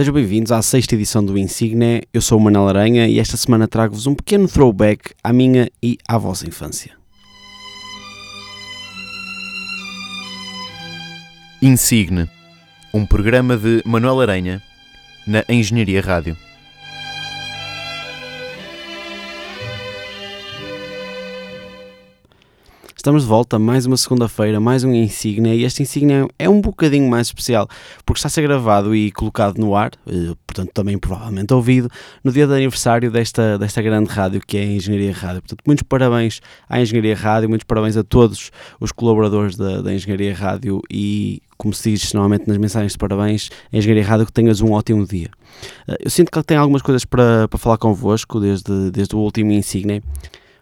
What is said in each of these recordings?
Sejam bem-vindos à sexta edição do Insigne. Eu sou o Manel Aranha e esta semana trago-vos um pequeno throwback à minha e à vossa infância. Insigne, um programa de Manuel Aranha na Engenharia Rádio. Estamos de volta, mais uma segunda-feira, mais um insígnia, e este insígnia é um bocadinho mais especial, porque está a ser gravado e colocado no ar, eh, portanto também provavelmente ouvido, no dia de aniversário desta, desta grande rádio que é a Engenharia Rádio. Portanto, muitos parabéns à Engenharia Rádio, muitos parabéns a todos os colaboradores da, da Engenharia Rádio e, como se diz normalmente nas mensagens de parabéns, a Engenharia Rádio que tenhas um ótimo dia. Eh, eu sinto que tenho algumas coisas para, para falar convosco desde, desde o último insígnia.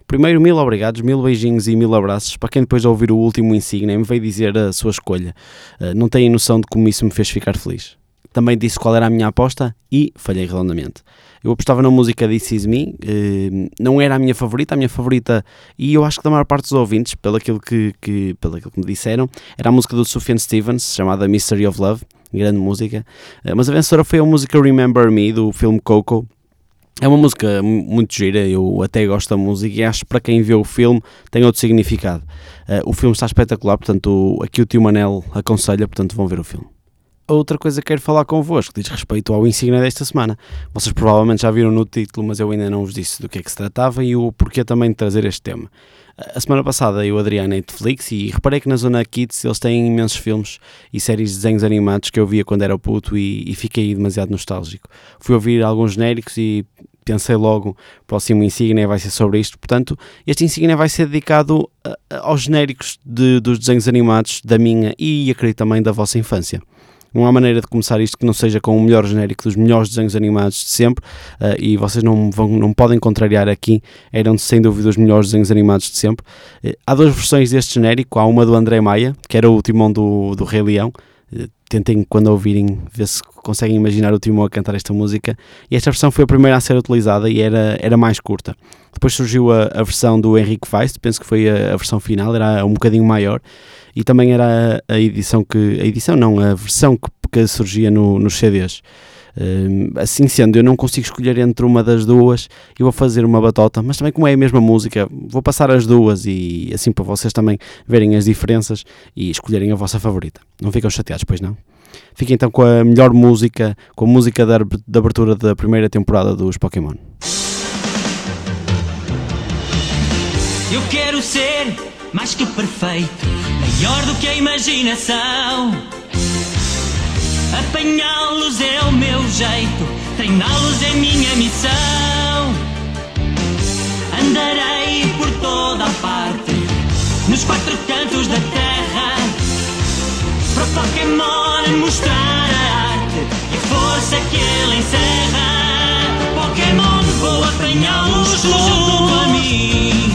Primeiro, mil obrigados, mil beijinhos e mil abraços para quem depois de ouvir o último insígnia me veio dizer a sua escolha. Uh, não têm noção de como isso me fez ficar feliz. Também disse qual era a minha aposta e falhei redondamente. Eu apostava na música This Is Me, uh, não era a minha favorita, a minha favorita, e eu acho que da maior parte dos ouvintes, pelo aquilo que, que, pelo aquilo que me disseram, era a música do Sufjan Stevens, chamada Mystery of Love, grande música. Uh, mas a vencedora foi a música Remember Me, do filme Coco, é uma música muito gira, eu até gosto da música e acho que para quem vê o filme tem outro significado. Uh, o filme está espetacular, portanto, aqui o tio Manel aconselha, portanto, vão ver o filme. Outra coisa que quero falar convosco diz respeito ao insígnia desta semana. Vocês provavelmente já viram no título, mas eu ainda não vos disse do que é que se tratava e o porquê também de trazer este tema. A semana passada eu aderi à Netflix e reparei que na zona Kids eles têm imensos filmes e séries de desenhos animados que eu via quando era puto e, e fiquei demasiado nostálgico. Fui ouvir alguns genéricos e pensei logo, próximo insígnia vai ser sobre isto. Portanto, este insígnia vai ser dedicado aos genéricos de, dos desenhos animados da minha e acredito também da vossa infância. Não há maneira de começar isto que não seja com o melhor genérico dos melhores desenhos animados de sempre uh, e vocês não, vão, não podem contrariar aqui, eram sem dúvida os melhores desenhos animados de sempre. Uh, há duas versões deste genérico, há uma do André Maia, que era o timão do, do Rei Leão, tentem quando ouvirem ver se conseguem imaginar o Timão a cantar esta música e esta versão foi a primeira a ser utilizada e era, era mais curta. Depois surgiu a, a versão do Henrique Feist, penso que foi a, a, versão final, era um bocadinho maior e também era a edição que, a edição não, a versão que, que surgia no, nos CDs. Assim sendo, eu não consigo escolher entre uma das duas e vou fazer uma batota, mas também como é a mesma música, vou passar as duas e assim para vocês também verem as diferenças e escolherem a vossa favorita. Não ficam chateados, pois não? Fiquem então com a melhor música, com a música da abertura da primeira temporada dos Pokémon. Eu quero ser mais que perfeito, maior do que a imaginação. Apanhá-los é o meu jeito, treiná-los é minha missão. Andarei por toda a parte, nos quatro cantos da terra, para Pokémon mostrar a arte e a força que ele encerra. Pokémon, vou apanhá-los junto a mim.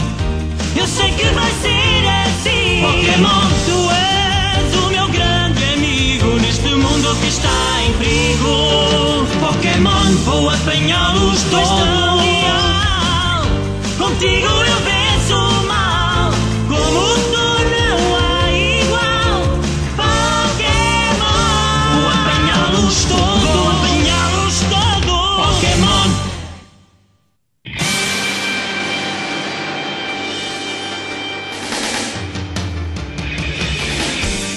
Eu sei que vai ser assim. Pokémon, tu és Pokémon, vou apanhá-los todos. tão leal. Contigo eu venço o mal. Como tu não há igual. Pokémon, vou apanhá-los todos. Vou apanhá-los todos. Pokémon.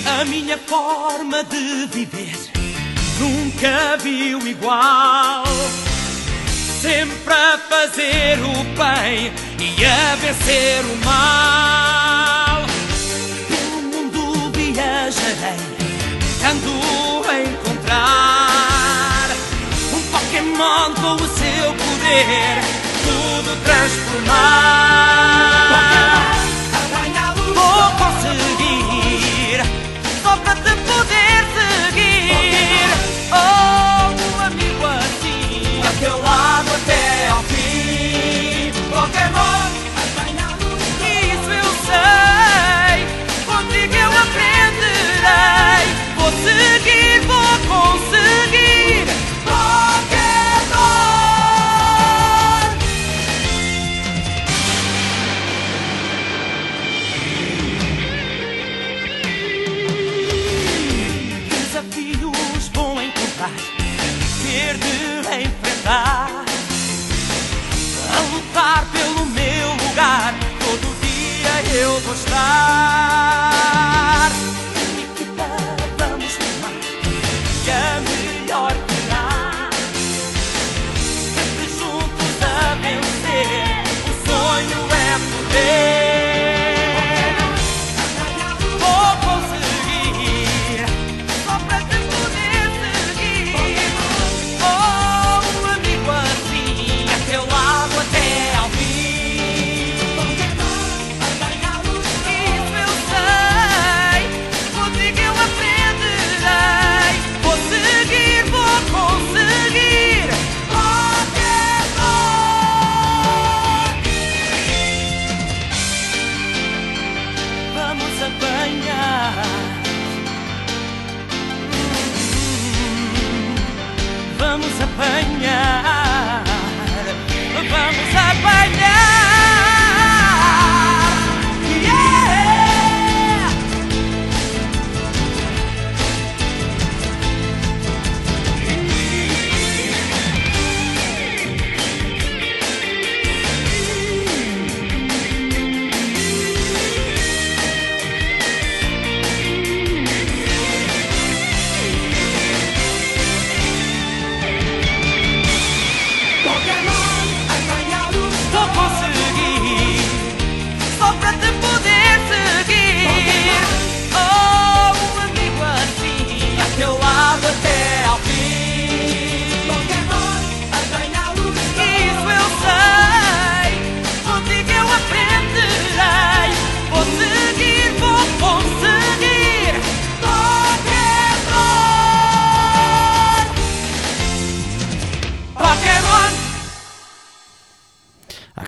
A minha forma de viver nunca viu igual. Sempre a fazer o bem e a vencer o mal. Pelo mundo viajarei, tentando encontrar um Pokémon com o seu poder, tudo transformar.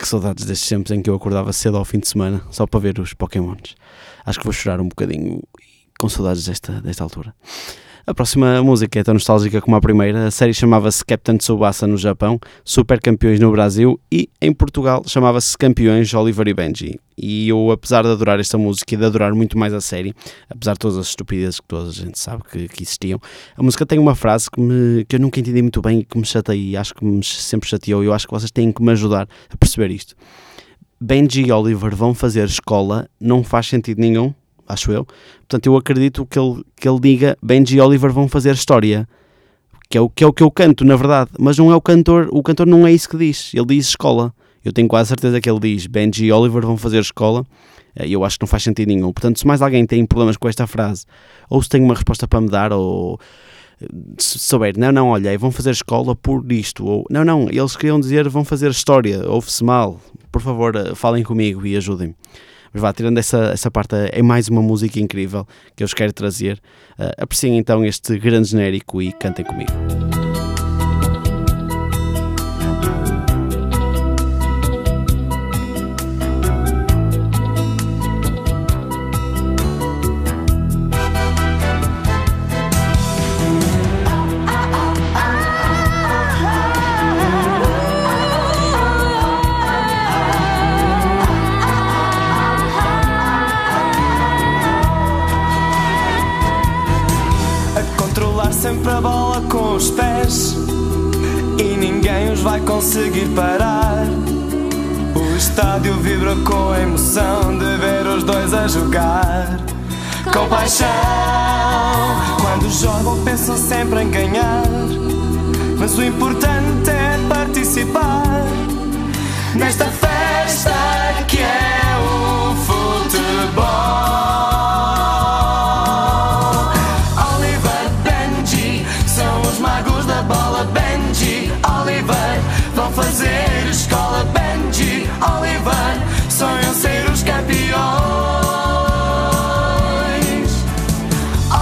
Saudades destes tempos em que eu acordava cedo ao fim de semana só para ver os Pokémons. Acho que vou chorar um bocadinho com saudades desta, desta altura. A próxima música é tão nostálgica como a primeira. A série chamava-se Captain Tsubasa no Japão, Super Campeões no Brasil e em Portugal chamava-se Campeões Oliver e Benji. E eu, apesar de adorar esta música e de adorar muito mais a série, apesar de todas as estupidezes que toda a gente sabe que, que existiam, a música tem uma frase que, me, que eu nunca entendi muito bem e que me chateei, acho que me sempre chateou e eu acho que vocês têm que me ajudar a perceber isto. Benji e Oliver vão fazer escola, não faz sentido nenhum, acho eu. Portanto, eu acredito que ele, que ele diga Benji e Oliver vão fazer história. Que é, o, que é o que eu canto, na verdade. Mas não é o cantor, o cantor não é isso que diz. Ele diz escola. Eu tenho quase certeza que ele diz Benji e Oliver vão fazer escola. E eu acho que não faz sentido nenhum. Portanto, se mais alguém tem problemas com esta frase, ou se tem uma resposta para me dar, ou se souber, não, não, olha, vão fazer escola por isto, ou não, não, eles queriam dizer vão fazer história, ouve-se mal, por favor, eh, falem comigo e ajudem-me. Mas vá, tirando essa, essa parte, é mais uma música incrível que eu vos quero trazer. Uh, apreciem então este grande genérico e cantem comigo. Sempre a bola com os pés e ninguém os vai conseguir parar. O estádio vibra com a emoção de ver os dois a jogar com paixão. Quando jogam, pensam sempre em ganhar, mas o importante é participar nesta festa que é magos da bola. Benji, Oliver, vão fazer escola. Benji, Oliver, sonham ser os campeões.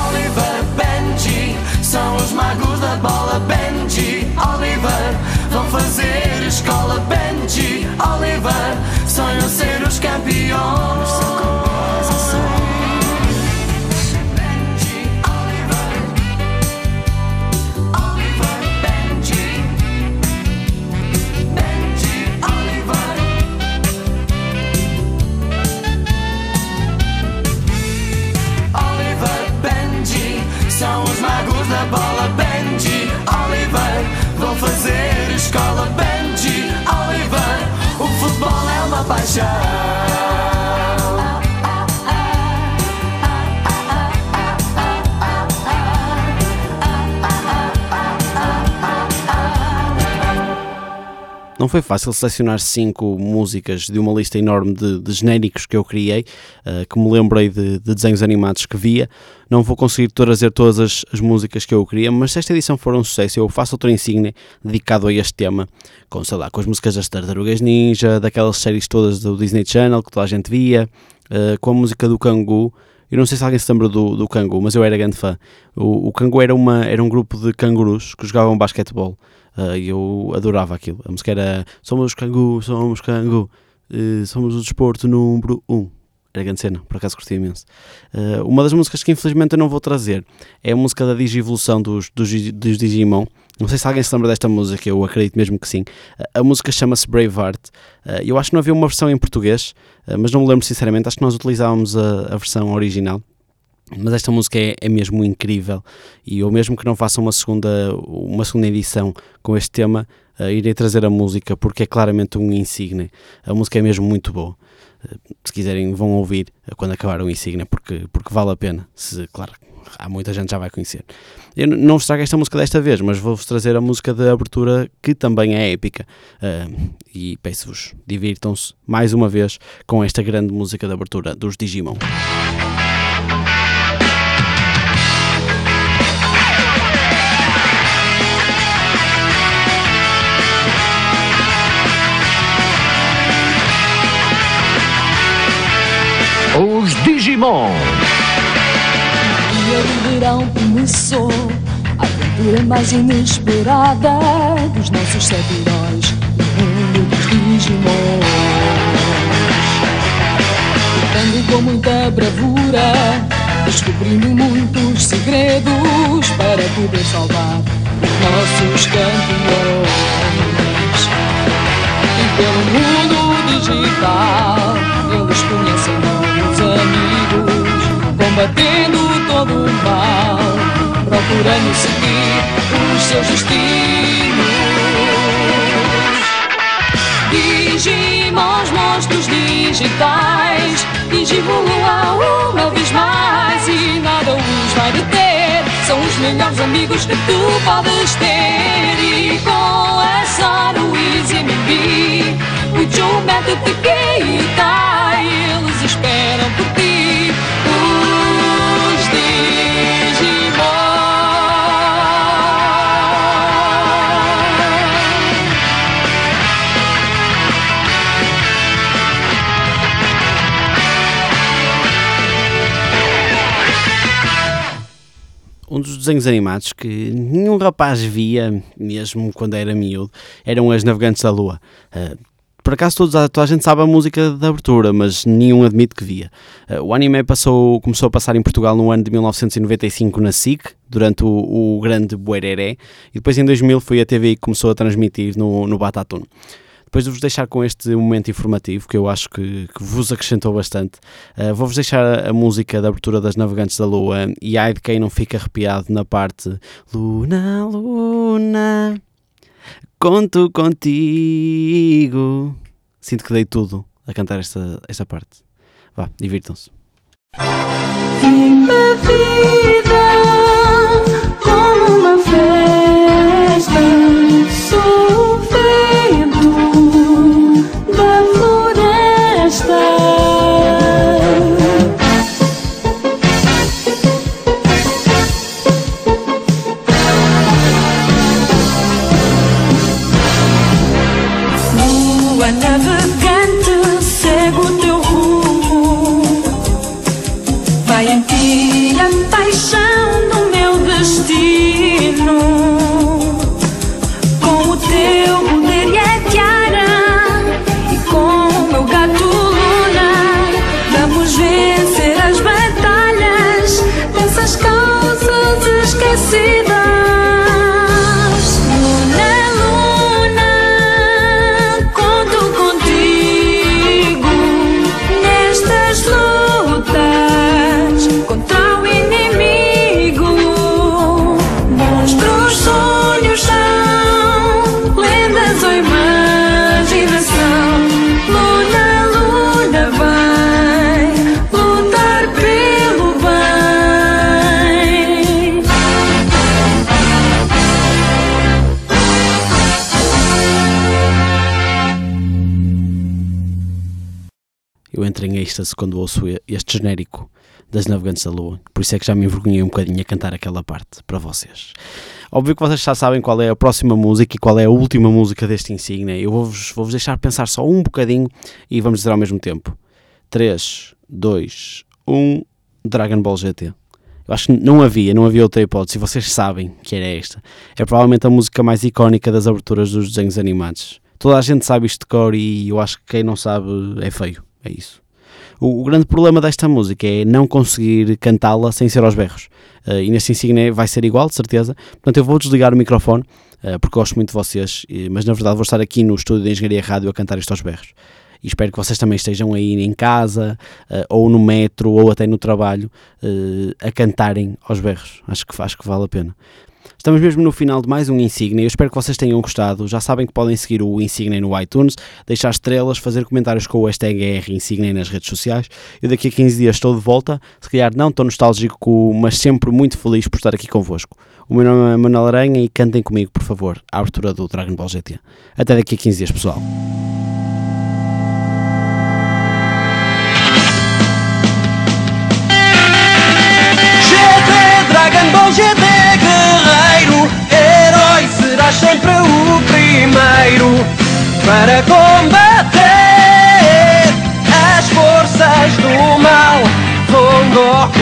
Oliver, Benji, são os magos da bola. Benji, Oliver, vão fazer escola. Benji, Oliver, sonham ser os campeões. Não foi fácil selecionar cinco músicas de uma lista enorme de, de genéricos que eu criei, uh, que me lembrei de, de, desenhos animados que via. Não vou conseguir trazer todas as, as, músicas que eu queria, mas se esta edição for um sucesso, eu faço outro insígnia dedicado a este tema, com, sei lá, com as músicas das Tartarugas Ninja, daquelas séries todas do Disney Channel que toda a gente via, uh, com a música do Kangu. Eu não sei se alguém se lembra do, do Kangu, mas eu era grande fã. O, o Kangu era, uma, era um grupo de cangurus que jogavam basquetebol. Uh, eu adorava aquilo. A música era Somos Cangu, somos Cangu, uh, somos o desporto número 1. Um. Era grande cena, por acaso gostei imenso. Uh, uma das músicas que infelizmente eu não vou trazer é a música da Digivolução dos, dos, dos Digimon. Não sei se alguém se lembra desta música, eu acredito mesmo que sim. A música chama-se Braveheart. Eu acho que não havia uma versão em português, mas não me lembro sinceramente. Acho que nós utilizávamos a versão original. Mas esta música é, é, mesmo incrível e eu mesmo que não faça uma segunda, uma segunda edição com este tema, uh, irei trazer a música porque é claramente um insigne. A música é mesmo muito boa. Uh, se quiserem vão ouvir uh, quando acabar o insigne porque, porque vale a pena. Se, claro, há muita gente já vai conhecer. Eu não vos trago esta música desta vez, mas vou-vos trazer a música de abertura que também é épica. e peço-vos, divirtam-se mais uma vez com esta grande música de abertura dos Digimon. Dia do verão começou, a aventura mais inesperada dos nossos sete heróis no mundo dos Digimon. Lutando com muita bravura, descobrindo muitos segredos para poder salvar os nossos campeões. E pelo mundo digital, combatendo todo o mal, procurando seguir os seus destinos. Digimons, monstros digitais, digivoluam uma vez mais e nada os vai deter. São os melhores amigos que tu podes ter e com a Saru Easy MB, o Joe Method de e eles esperam por ti. Um dos desenhos animados que nenhum rapaz via, mesmo quando era miúdo, eram as Navegantes da Lua. Uh, por acaso toda, toda a gente sabe a música de abertura, mas nenhum admite que via. Uh, o anime passou, começou a passar em Portugal no ano de 1995 na SIC, durante o, o grande Buereré, e depois em 2000 foi a TV que começou a transmitir no, no Batatune. Depois de vos deixar com este momento informativo, que eu acho que, que vos acrescentou bastante, uh, vou-vos deixar a, música da abertura das Navegantes da Lua e ai de quem não fica arrepiado na parte Luna, Luna, Conto contigo. Sinto que dei tudo a cantar esta, esta parte. Vá, divirtam-se. Viva vida entro em êxtase quando ouço este genérico das Navegantes da Lua. Por isso é que já me envergonhei um bocadinho a cantar aquela parte para vocês. Óbvio que vocês já sabem qual é a próxima música e qual é a última música deste insígnia. Eu vou-vos vou deixar pensar só um bocadinho e vamos dizer ao mesmo tempo. 3, 2, 1, Dragon Ball GT. Eu acho que não havia, não havia outra hipótese. E vocês sabem que era esta. É provavelmente a música mais icónica das aberturas dos desenhos animados. Toda a gente sabe isto de cor e eu acho que quem não sabe é feio. É isso. O, o grande problema desta música é não conseguir cantá-la sem ser aos berros. Eh, e neste insígnia vai ser igual, de certeza. Portanto, eu vou desligar o microfone, eh, porque gosto muito de vocês, eh, mas na verdade vou estar aqui no estúdio de Engenharia Rádio a cantar isto aos berros. E espero que vocês também estejam aí em casa, eh, ou no metro, ou até no trabalho, eh, a cantarem aos berros. Acho que, acho que vale a pena. Estamos mesmo no final de mais um Insignia. Eu espero que vocês tenham gostado. Já sabem que podem seguir o Insignia no iTunes, deixar estrelas, fazer comentários com o hashtag Insignia nas redes sociais. Eu daqui a 15 dias estou de volta. Se calhar não estou nostálgico, mas sempre muito feliz por estar aqui convosco. O meu nome é Manuel Aranha e cantem comigo, por favor, a abertura do Dragon Ball GT. Até daqui a 15 dias, pessoal. GT, Dragon Ball GT, serás sempre o primeiro para combater as forças do mal. Son Goku.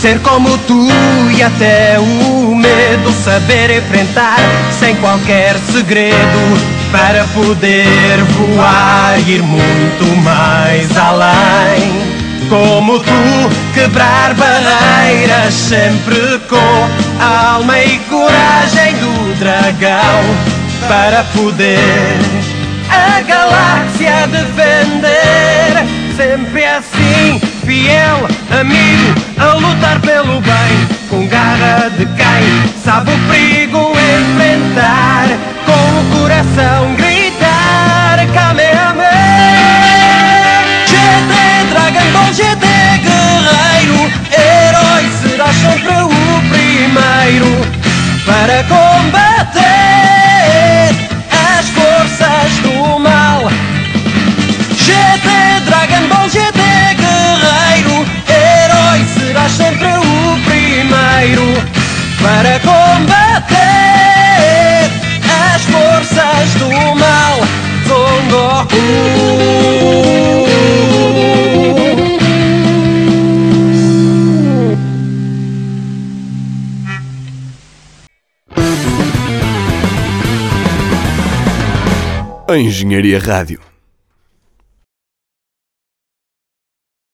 Ser como tu e até o medo saber enfrentar sem qualquer segredo para poder voar e ir muito mais além. Como tu quebrar barreiras sempre com alma e coragem do dragão para poder a galáxia defender. Sempre assim, fiel, amigo, a lutar pelo bem, com garra de quem sabe o perigo enfrentar, com o coração gritar, Kamehameha. Ball GT, guerreiro, herói, serás sempre o primeiro para combater Engenharia Rádio.